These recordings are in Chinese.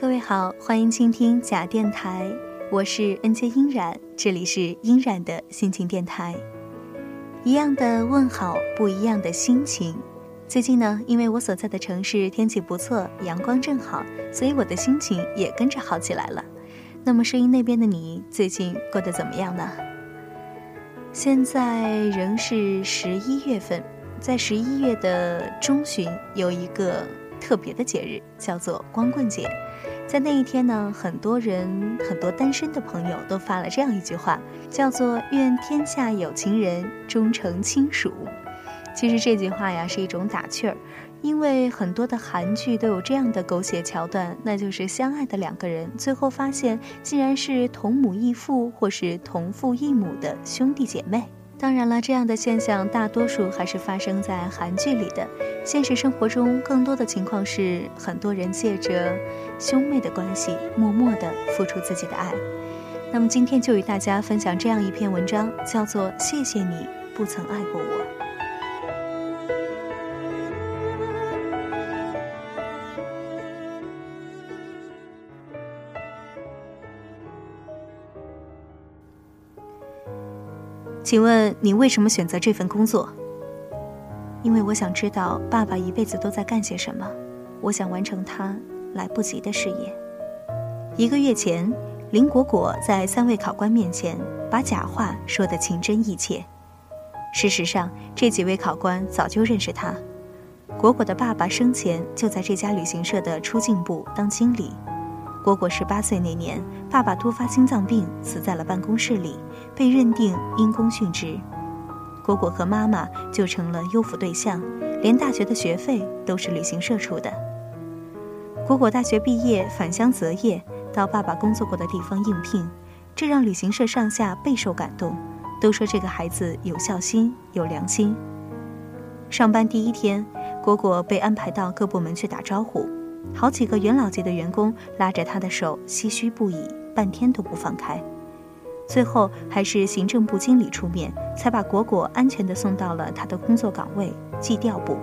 各位好，欢迎倾听假电台，我是恩杰音染，这里是音染的心情电台。一样的问好，不一样的心情。最近呢，因为我所在的城市天气不错，阳光正好，所以我的心情也跟着好起来了。那么，声音那边的你最近过得怎么样呢？现在仍是十一月份，在十一月的中旬有一个特别的节日，叫做光棍节。在那一天呢，很多人、很多单身的朋友都发了这样一句话，叫做“愿天下有情人终成亲属”。其实这句话呀是一种打趣儿，因为很多的韩剧都有这样的狗血桥段，那就是相爱的两个人最后发现竟然是同母异父或是同父异母的兄弟姐妹。当然了，这样的现象大多数还是发生在韩剧里的。现实生活中，更多的情况是很多人借着兄妹的关系，默默地付出自己的爱。那么今天就与大家分享这样一篇文章，叫做《谢谢你不曾爱过我》。请问你为什么选择这份工作？因为我想知道爸爸一辈子都在干些什么，我想完成他来不及的事业。一个月前，林果果在三位考官面前把假话说得情真意切。事实上，这几位考官早就认识他。果果的爸爸生前就在这家旅行社的出境部当经理。果果十八岁那年，爸爸突发心脏病死在了办公室里，被认定因公殉职。果果和妈妈就成了优抚对象，连大学的学费都是旅行社出的。果果大学毕业返乡择业，到爸爸工作过的地方应聘，这让旅行社上下备受感动，都说这个孩子有孝心、有良心。上班第一天，果果被安排到各部门去打招呼。好几个元老级的员工拉着他的手，唏嘘不已，半天都不放开。最后还是行政部经理出面，才把果果安全地送到了他的工作岗位——计调部。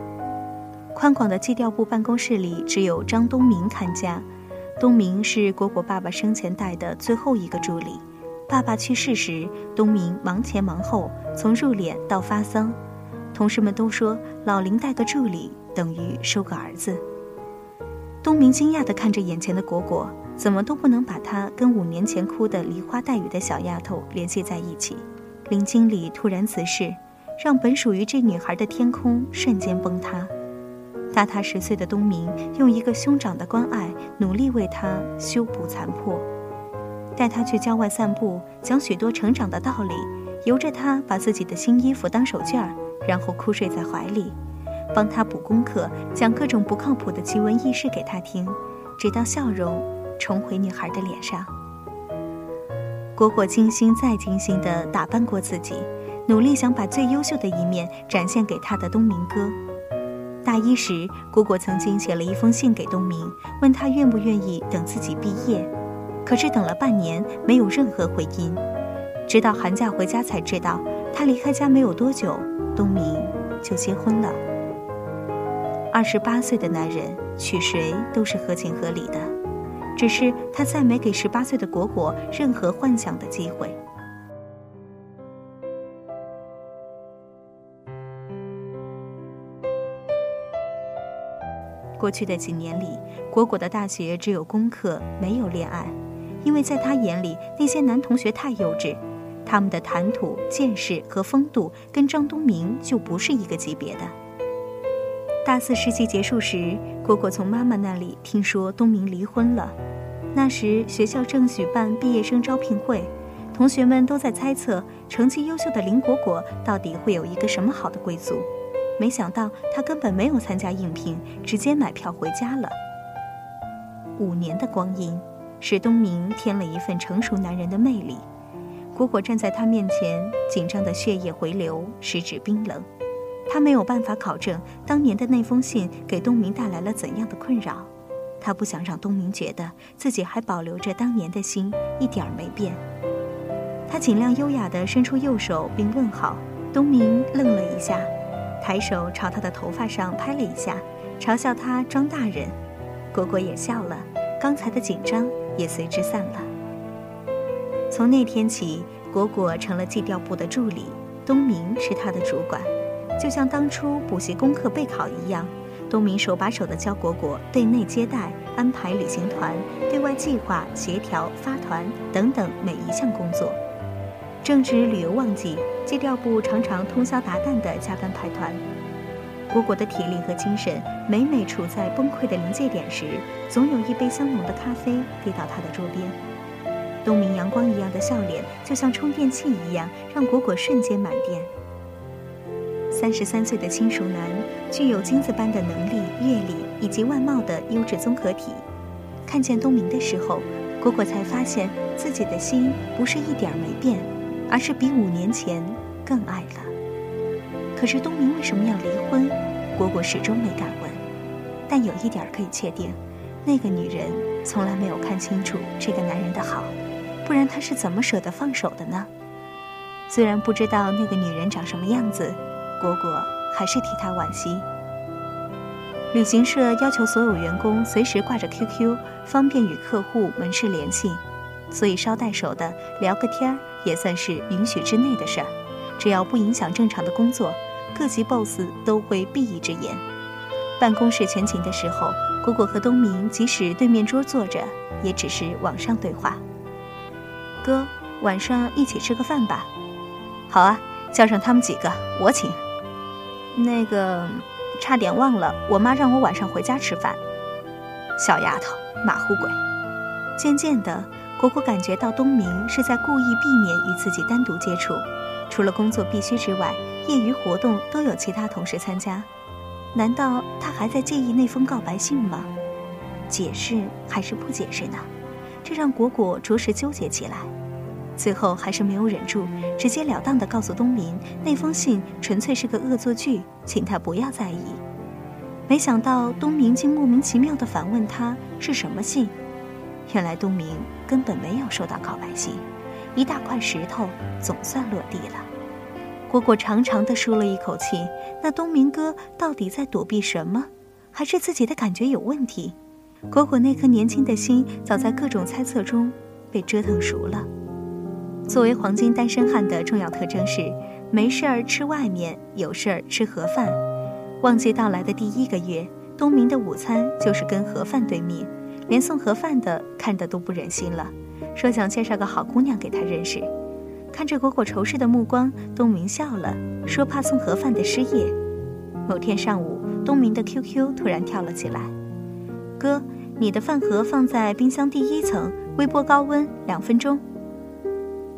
宽广的计调部办公室里，只有张东明看家。东明是果果爸爸生前带的最后一个助理。爸爸去世时，东明忙前忙后，从入殓到发丧。同事们都说，老林带个助理等于收个儿子。东明惊讶地看着眼前的果果，怎么都不能把她跟五年前哭得梨花带雨的小丫头联系在一起。林经理突然辞世，让本属于这女孩的天空瞬间崩塌。大他十岁的东明用一个兄长的关爱，努力为他修补残破，带他去郊外散步，讲许多成长的道理，由着他把自己的新衣服当手绢儿，然后哭睡在怀里。帮他补功课，讲各种不靠谱的奇闻异事给他听，直到笑容重回女孩的脸上。果果精心再精心地打扮过自己，努力想把最优秀的一面展现给他的东明哥。大一时，果果曾经写了一封信给东明，问他愿不愿意等自己毕业，可是等了半年，没有任何回音。直到寒假回家才知道，他离开家没有多久，东明就结婚了。二十八岁的男人娶谁都是合情合理的，只是他再没给十八岁的果果任何幻想的机会。过去的几年里，果果的大学只有功课，没有恋爱，因为在他眼里那些男同学太幼稚，他们的谈吐、见识和风度跟张东明就不是一个级别的。大四实习结束时，果果从妈妈那里听说东明离婚了。那时学校正举办毕业生招聘会，同学们都在猜测成绩优秀的林果果到底会有一个什么好的归宿。没想到他根本没有参加应聘，直接买票回家了。五年的光阴，使东明添了一份成熟男人的魅力。果果站在他面前，紧张的血液回流，食指冰冷。他没有办法考证当年的那封信给东明带来了怎样的困扰，他不想让东明觉得自己还保留着当年的心，一点儿没变。他尽量优雅地伸出右手并问好，东明愣了一下，抬手朝他的头发上拍了一下，嘲笑他装大人。果果也笑了，刚才的紧张也随之散了。从那天起，果果成了计调部的助理，东明是他的主管，就像当初补习功课备考一样。东明手把手地教果果对内接待、安排旅行团、对外计划、协调、发团等等每一项工作。正值旅游旺季，计调部常常通宵达旦地加班排团。果果的体力和精神每每处在崩溃的临界点时，总有一杯香浓的咖啡递到他的桌边。东明阳光一样的笑脸，就像充电器一样，让果果瞬间满电。三十三岁的轻熟男，具有金子般的能力、阅历以及外貌的优质综合体。看见东明的时候，果果才发现自己的心不是一点儿没变，而是比五年前更爱了。可是东明为什么要离婚？果果始终没敢问。但有一点可以确定，那个女人从来没有看清楚这个男人的好，不然她是怎么舍得放手的呢？虽然不知道那个女人长什么样子。果果还是替他惋惜。旅行社要求所有员工随时挂着 QQ，方便与客户门市联系，所以捎带手的聊个天儿也算是允许之内的事儿。只要不影响正常的工作，各级 boss 都会闭一只眼。办公室全勤的时候，果果和东明即使对面桌坐着，也只是网上对话。哥，晚上一起吃个饭吧。好啊，叫上他们几个，我请。那个，差点忘了，我妈让我晚上回家吃饭。小丫头，马虎鬼。渐渐的，果果感觉到东明是在故意避免与自己单独接触，除了工作必须之外，业余活动都有其他同事参加。难道他还在介意那封告白信吗？解释还是不解释呢？这让果果着实纠结起来。最后还是没有忍住，直截了当地告诉东明，那封信纯粹是个恶作剧，请他不要在意。没想到东明竟莫名其妙地反问他是什么信。原来东明根本没有收到告白信，一大块石头总算落地了。果果长长的舒了一口气，那东明哥到底在躲避什么？还是自己的感觉有问题？果果那颗年轻的心，早在各种猜测中被折腾熟了。作为黄金单身汉的重要特征是，没事儿吃外面，有事儿吃盒饭。旺季到来的第一个月，东明的午餐就是跟盒饭对面，连送盒饭的看的都不忍心了，说想介绍个好姑娘给他认识。看着果果仇视的目光，东明笑了，说怕送盒饭的失业。某天上午，东明的 QQ 突然跳了起来：“哥，你的饭盒放在冰箱第一层，微波高温两分钟。”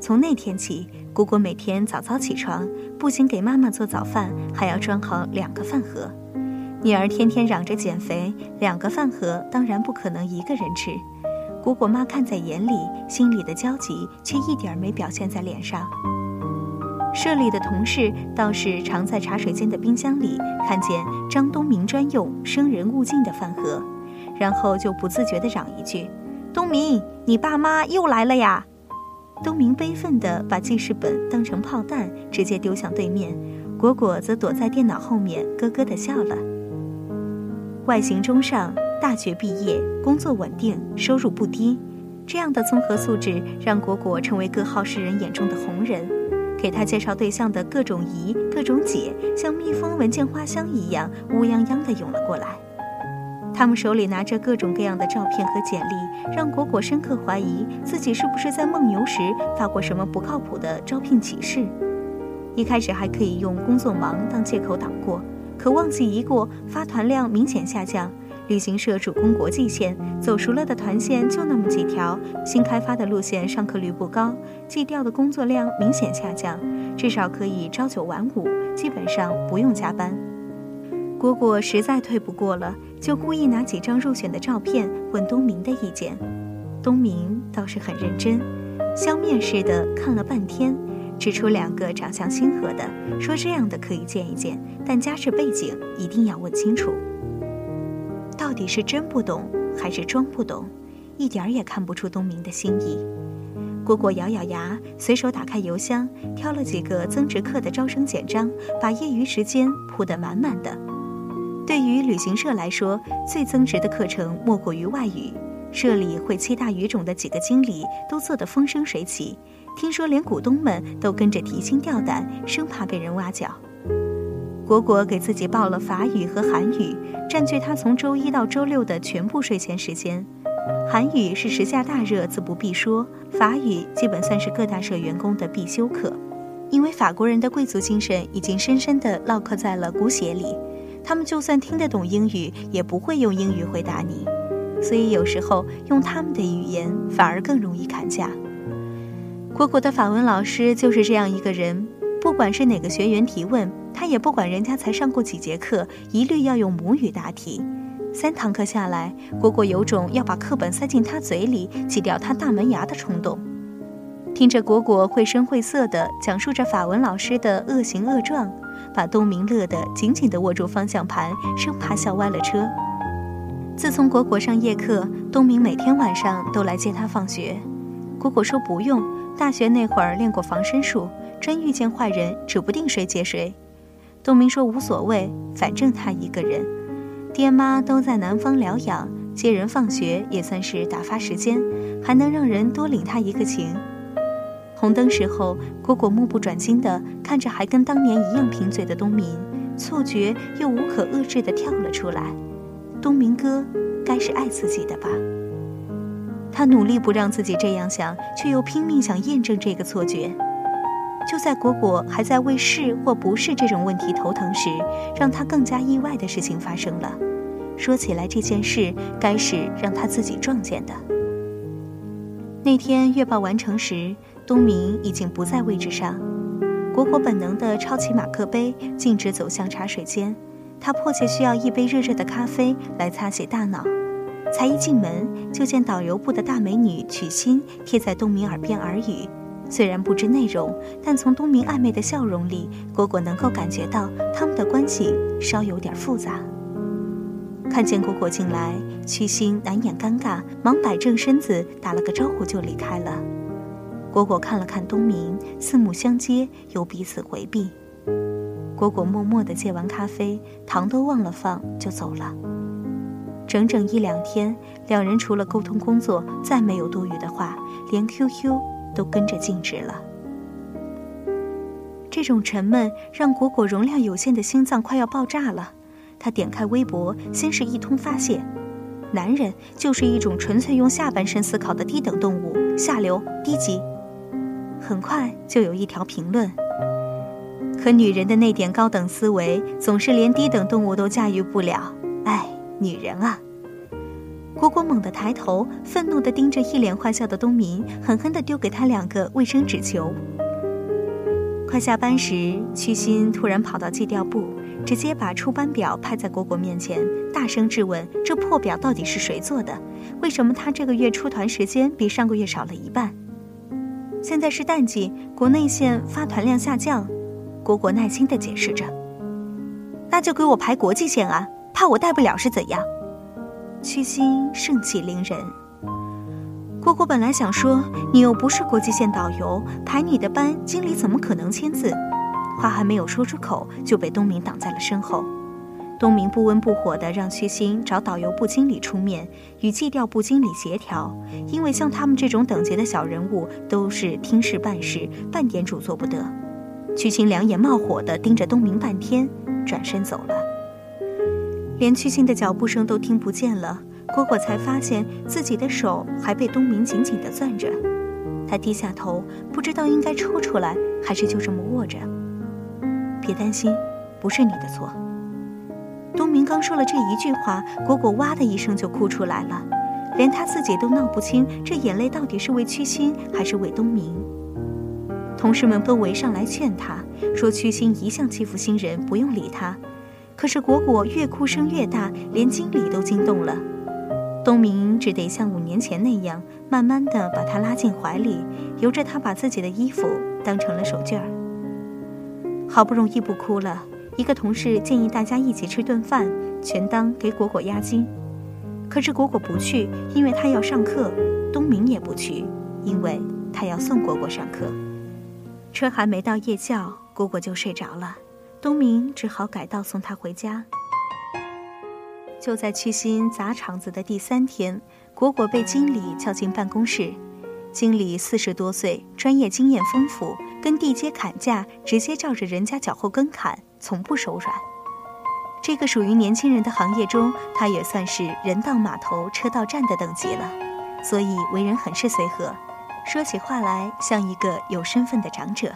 从那天起，果果每天早早起床，不仅给妈妈做早饭，还要装好两个饭盒。女儿天天嚷着减肥，两个饭盒当然不可能一个人吃。果果妈看在眼里，心里的焦急却一点没表现在脸上。社里的同事倒是常在茶水间的冰箱里看见张东明专用“生人勿近”的饭盒，然后就不自觉地嚷一句：“东明，你爸妈又来了呀！”东明悲愤地把记事本当成炮弹，直接丢向对面。果果则躲在电脑后面，咯咯地笑了。外形中上，大学毕业，工作稳定，收入不低，这样的综合素质让果果成为各好事人眼中的红人。给他介绍对象的各种姨、各种姐，像蜜蜂闻见花香一样，乌泱泱地涌了过来。他们手里拿着各种各样的照片和简历，让果果深刻怀疑自己是不是在梦游时发过什么不靠谱的招聘启事。一开始还可以用工作忙当借口挡过，可旺季一过，发团量明显下降。旅行社主攻国际线，走熟了的团线就那么几条，新开发的路线上客率不高，计调的工作量明显下降，至少可以朝九晚五，基本上不用加班。果果实在退不过了，就故意拿几张入选的照片问东明的意见。东明倒是很认真，相面似的看了半天，指出两个长相亲和的，说这样的可以见一见，但家世背景一定要问清楚。到底是真不懂还是装不懂，一点儿也看不出东明的心意。果果咬咬牙，随手打开邮箱，挑了几个增值课的招生简章，把业余时间铺得满满的。对于旅行社来说，最增值的课程莫过于外语。社里会七大语种的几个经理都做得风生水起，听说连股东们都跟着提心吊胆，生怕被人挖角。果果给自己报了法语和韩语，占据他从周一到周六的全部睡前时间。韩语是时下大热，自不必说；法语基本算是各大社员工的必修课，因为法国人的贵族精神已经深深地烙刻在了骨血里。他们就算听得懂英语，也不会用英语回答你，所以有时候用他们的语言反而更容易砍价。果果的法文老师就是这样一个人，不管是哪个学员提问，他也不管人家才上过几节课，一律要用母语答题。三堂课下来，果果有种要把课本塞进他嘴里，挤掉他大门牙的冲动。听着果果绘声绘色地讲述着法文老师的恶行恶状。把东明乐得紧紧地握住方向盘，生怕笑歪了车。自从果果上夜课，东明每天晚上都来接他放学。果果说不用，大学那会儿练过防身术，真遇见坏人，指不定谁接谁。东明说无所谓，反正他一个人，爹妈都在南方疗养，接人放学也算是打发时间，还能让人多领他一个情。红灯时候，果果目不转睛地看着还跟当年一样贫嘴的东明，错觉又无可遏制地跳了出来。东明哥，该是爱自己的吧？他努力不让自己这样想，却又拼命想验证这个错觉。就在果果还在为是或不是这种问题头疼时，让他更加意外的事情发生了。说起来，这件事该是让他自己撞见的。那天月报完成时。东明已经不在位置上，果果本能地抄起马克杯，径直走向茶水间。他迫切需要一杯热热的咖啡来擦洗大脑。才一进门，就见导游部的大美女曲心贴在东明耳边耳语。虽然不知内容，但从东明暧昧的笑容里，果果能够感觉到他们的关系稍有点复杂。看见果果进来，曲心难掩尴尬，忙摆正身子，打了个招呼就离开了。果果看了看东明，四目相接，又彼此回避。果果默默地接完咖啡，糖都忘了放，就走了。整整一两天，两人除了沟通工作，再没有多余的话，连 QQ 都跟着静止了。这种沉闷让果果容量有限的心脏快要爆炸了。他点开微博，先是一通发泄：“男人就是一种纯粹用下半身思考的低等动物，下流、低级。”很快就有一条评论。可女人的那点高等思维，总是连低等动物都驾驭不了。唉，女人啊！果果猛地抬头，愤怒地盯着一脸坏笑的东明，狠狠地丢给他两个卫生纸球。快下班时，屈心突然跑到计调部，直接把出班表拍在果果面前，大声质问：“这破表到底是谁做的？为什么他这个月出团时间比上个月少了一半？”现在是淡季，国内线发团量下降。果果耐心地解释着：“那就给我排国际线啊，怕我带不了是怎样？”屈心盛气凌人。果果本来想说：“你又不是国际线导游，排你的班，经理怎么可能签字？”话还没有说出口，就被东明挡在了身后。东明不温不火地让屈心找导游部经理出面，与计调部经理协调，因为像他们这种等级的小人物都是听事办事，半点主做不得。屈心两眼冒火地盯着东明半天，转身走了。连屈心的脚步声都听不见了，果果才发现自己的手还被东明紧紧地攥着。他低下头，不知道应该抽出来还是就这么握着。别担心，不是你的错。东明刚说了这一句话，果果哇的一声就哭出来了，连他自己都闹不清这眼泪到底是为屈心还是为东明。同事们都围上来劝他，说屈心一向欺负新人，不用理他。可是果果越哭声越大，连经理都惊动了。东明只得像五年前那样，慢慢的把她拉进怀里，由着她把自己的衣服当成了手绢儿。好不容易不哭了。一个同事建议大家一起吃顿饭，全当给果果压惊。可是果果不去，因为他要上课；东明也不去，因为他要送果果上课。车还没到夜校，果果就睡着了。东明只好改道送他回家。就在屈心砸场子的第三天，果果被经理叫进办公室。经理四十多岁，专业经验丰富，跟地接砍价直接照着人家脚后跟砍，从不手软。这个属于年轻人的行业中，他也算是人到码头车到站的等级了，所以为人很是随和，说起话来像一个有身份的长者。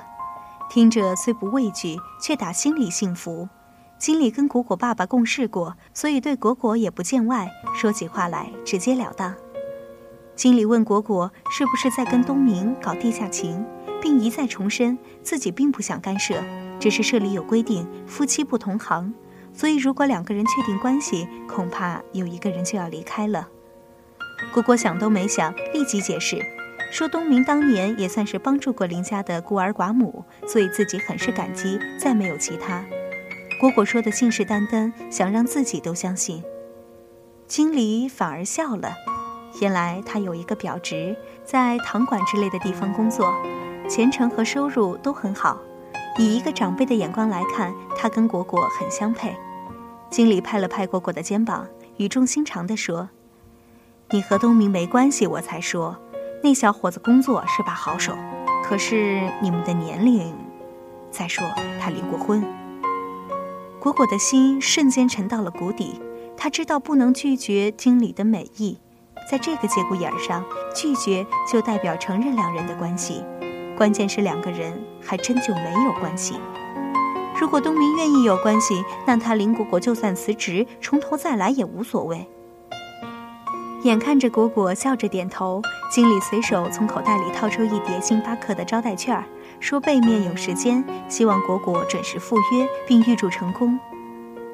听着虽不畏惧，却打心里幸福。经理跟果果爸爸共事过，所以对果果也不见外，说起话来直截了当。经理问果果是不是在跟东明搞地下情，并一再重申自己并不想干涉，只是社里有规定，夫妻不同行，所以如果两个人确定关系，恐怕有一个人就要离开了。果果想都没想，立即解释。说东明当年也算是帮助过林家的孤儿寡母，所以自己很是感激，再没有其他。果果说的信誓旦旦，想让自己都相信。经理反而笑了，原来他有一个表侄在堂馆之类的地方工作，前程和收入都很好。以一个长辈的眼光来看，他跟果果很相配。经理拍了拍果果的肩膀，语重心长地说：“你和东明没关系，我才说。”那小伙子工作是把好手，可是你们的年龄，再说他离过婚。果果的心瞬间沉到了谷底，他知道不能拒绝经理的美意，在这个节骨眼上拒绝就代表承认两人的关系，关键是两个人还真就没有关系。如果东明愿意有关系，那他林果果就算辞职，从头再来也无所谓。眼看着果果笑着点头，经理随手从口袋里掏出一叠星巴克的招待券，说背面有时间，希望果果准时赴约，并预祝成功。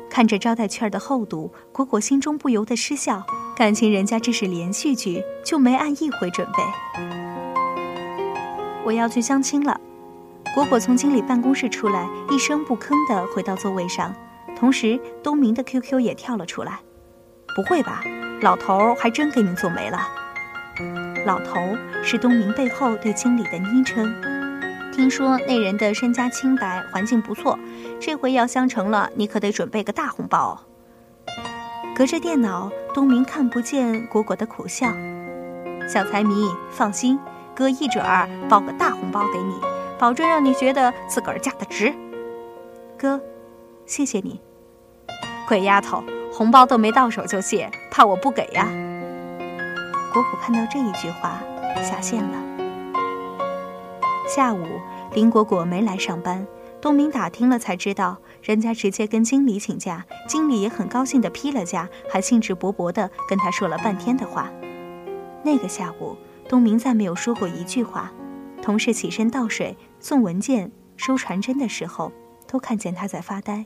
看着招待券的厚度，果果心中不由得失笑，感情人家这是连续剧，就没按一回准备。我要去相亲了。果果从经理办公室出来，一声不吭地回到座位上，同时东明的 QQ 也跳了出来。不会吧？老头还真给你做媒了。老头是东明背后对经理的昵称。听说那人的身家清白，环境不错，这回要相成了，你可得准备个大红包。隔着电脑，东明看不见果果的苦笑。小财迷，放心，哥一准儿包个大红包给你，保证让你觉得自个儿嫁得值。哥，谢谢你，鬼丫头。红包都没到手就谢，怕我不给呀？果果看到这一句话，下线了。下午，林果果没来上班，东明打听了才知道，人家直接跟经理请假，经理也很高兴的批了假，还兴致勃勃的跟他说了半天的话。那个下午，东明再没有说过一句话，同事起身倒水、送文件、收传真的时候，都看见他在发呆。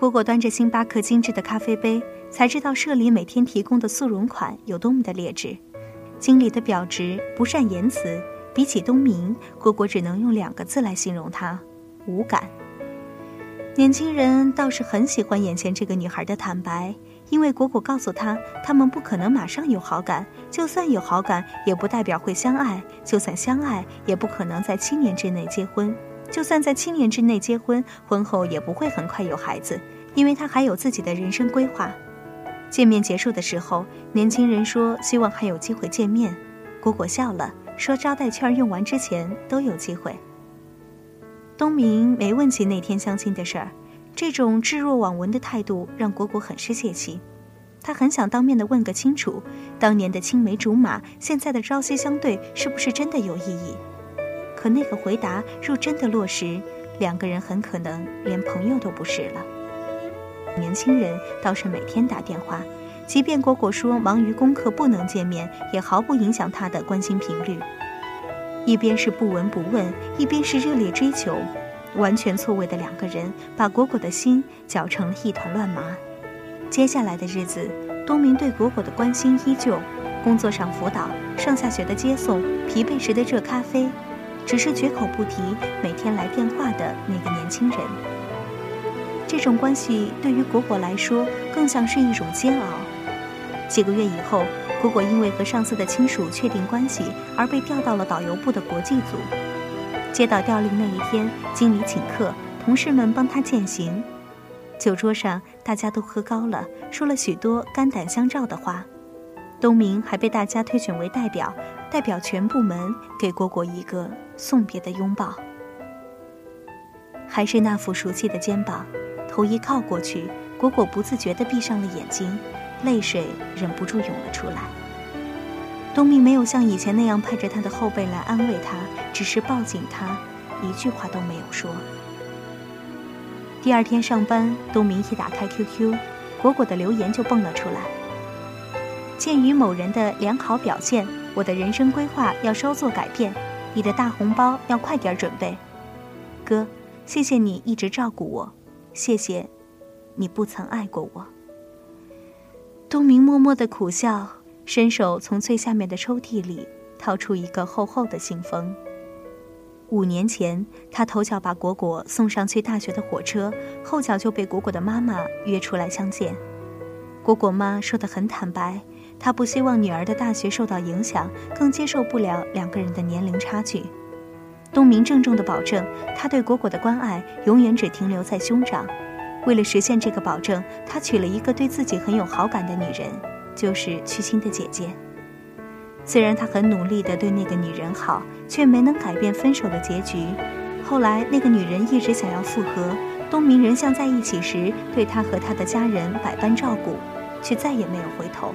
果果端着星巴克精致的咖啡杯，才知道社里每天提供的速溶款有多么的劣质。经理的表侄不善言辞，比起东明，果果只能用两个字来形容他：无感。年轻人倒是很喜欢眼前这个女孩的坦白，因为果果告诉他，他们不可能马上有好感，就算有好感，也不代表会相爱；就算相爱，也不可能在七年之内结婚。就算在七年之内结婚，婚后也不会很快有孩子，因为他还有自己的人生规划。见面结束的时候，年轻人说希望还有机会见面。果果笑了，说招待券用完之前都有机会。东明没问起那天相亲的事儿，这种置若罔闻的态度让果果很是泄气。他很想当面的问个清楚，当年的青梅竹马，现在的朝夕相对，是不是真的有意义？可那个回答若真的落实，两个人很可能连朋友都不是了。年轻人倒是每天打电话，即便果果说忙于功课不能见面，也毫不影响他的关心频率。一边是不闻不问，一边是热烈追求，完全错位的两个人，把果果的心搅成了一团乱麻。接下来的日子，东明对果果的关心依旧，工作上辅导，上下学的接送，疲惫时的热咖啡。只是绝口不提每天来电话的那个年轻人。这种关系对于果果来说，更像是一种煎熬。几个月以后，果果因为和上司的亲属确定关系，而被调到了导游部的国际组。接到调令那一天，经理请客，同事们帮他践行。酒桌上，大家都喝高了，说了许多肝胆相照的话。东明还被大家推选为代表，代表全部门给果果一个送别的拥抱。还是那副熟悉的肩膀，头一靠过去，果果不自觉地闭上了眼睛，泪水忍不住涌了出来。东明没有像以前那样拍着他的后背来安慰他，只是抱紧他，一句话都没有说。第二天上班，东明一打开 QQ，果果的留言就蹦了出来。鉴于某人的良好表现，我的人生规划要稍作改变，你的大红包要快点准备。哥，谢谢你一直照顾我，谢谢，你不曾爱过我。东明默默的苦笑，伸手从最下面的抽屉里掏出一个厚厚的信封。五年前，他头脚把果果送上去大学的火车，后脚就被果果的妈妈约出来相见。果果妈说的很坦白，他不希望女儿的大学受到影响，更接受不了两个人的年龄差距。东明郑重的保证，他对果果的关爱永远只停留在兄长。为了实现这个保证，他娶了一个对自己很有好感的女人，就是曲青的姐姐。虽然他很努力地对那个女人好，却没能改变分手的结局。后来那个女人一直想要复合，东明仍像在一起时对他和他的家人百般照顾，却再也没有回头。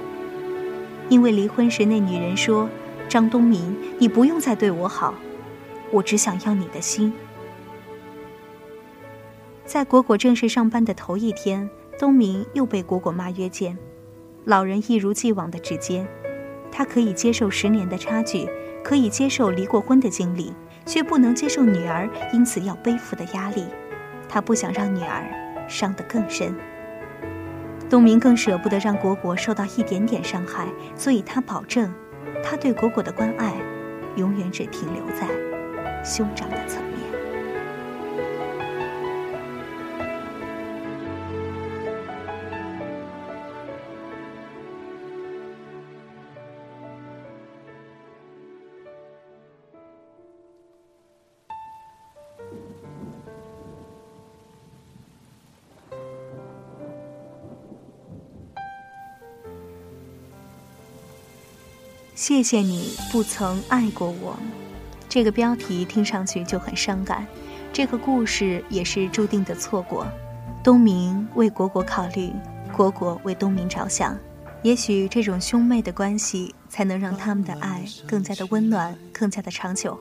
因为离婚时那女人说：“张东明，你不用再对我好，我只想要你的心。”在果果正式上班的头一天，东明又被果果妈约见，老人一如既往的直接。他可以接受十年的差距，可以接受离过婚的经历，却不能接受女儿因此要背负的压力。他不想让女儿伤得更深。东明更舍不得让果果受到一点点伤害，所以他保证，他对果果的关爱，永远只停留在兄长的层面。谢谢你不曾爱过我，这个标题听上去就很伤感。这个故事也是注定的错过。东明为果果考虑，果果为东明着想。也许这种兄妹的关系，才能让他们的爱更加的温暖，更加的长久。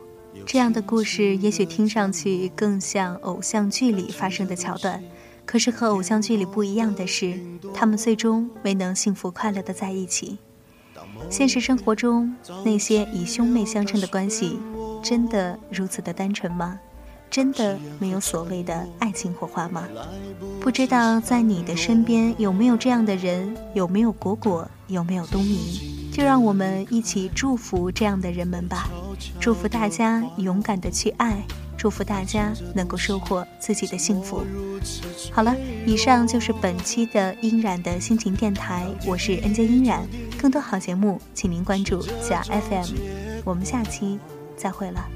这样的故事，也许听上去更像偶像剧里发生的桥段。可是和偶像剧里不一样的是，他们最终没能幸福快乐的在一起。现实生活中，那些以兄妹相称的关系，真的如此的单纯吗？真的没有所谓的爱情火花吗？不知道在你的身边有没有这样的人？有没有果果？有没有东明？就让我们一起祝福这样的人们吧，祝福大家勇敢的去爱。祝福大家能够收获自己的幸福。好了，以上就是本期的音染的心情电台，我是 N J 音染。更多好节目，请您关注假 FM。我们下期再会了。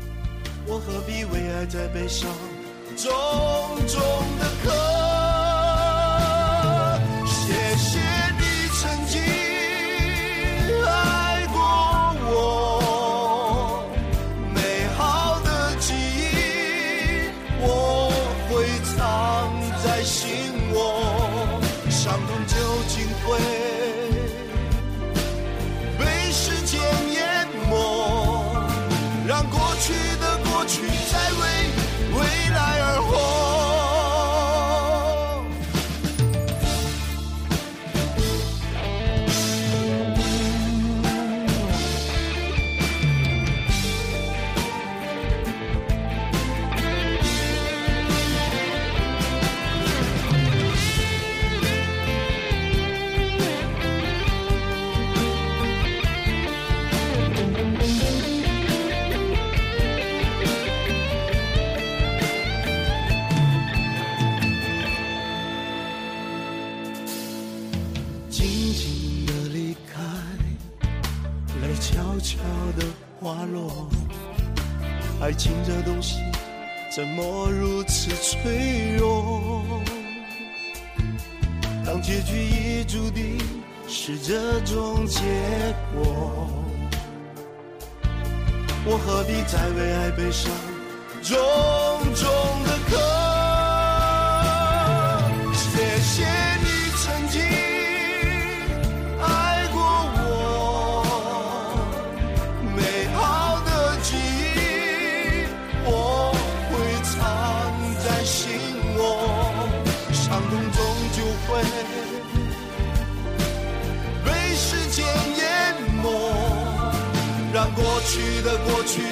我何必为爱在悲伤重重的怎么如此脆弱？当结局已注定是这种结果，我何必再为爱悲伤种种的过去，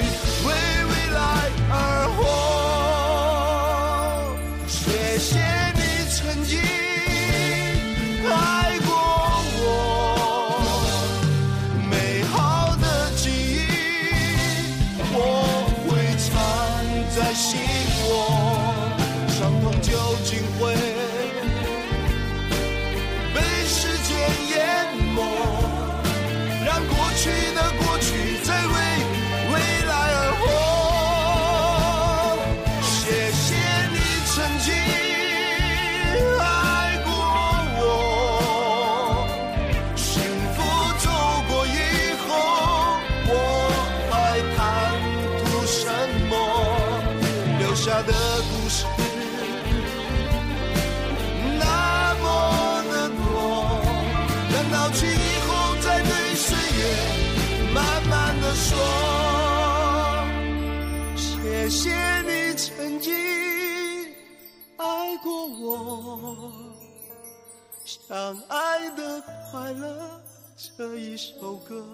当爱的快乐这一首歌，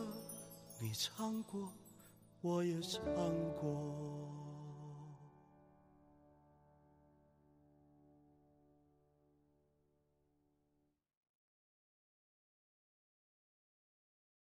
你唱过，我也唱过。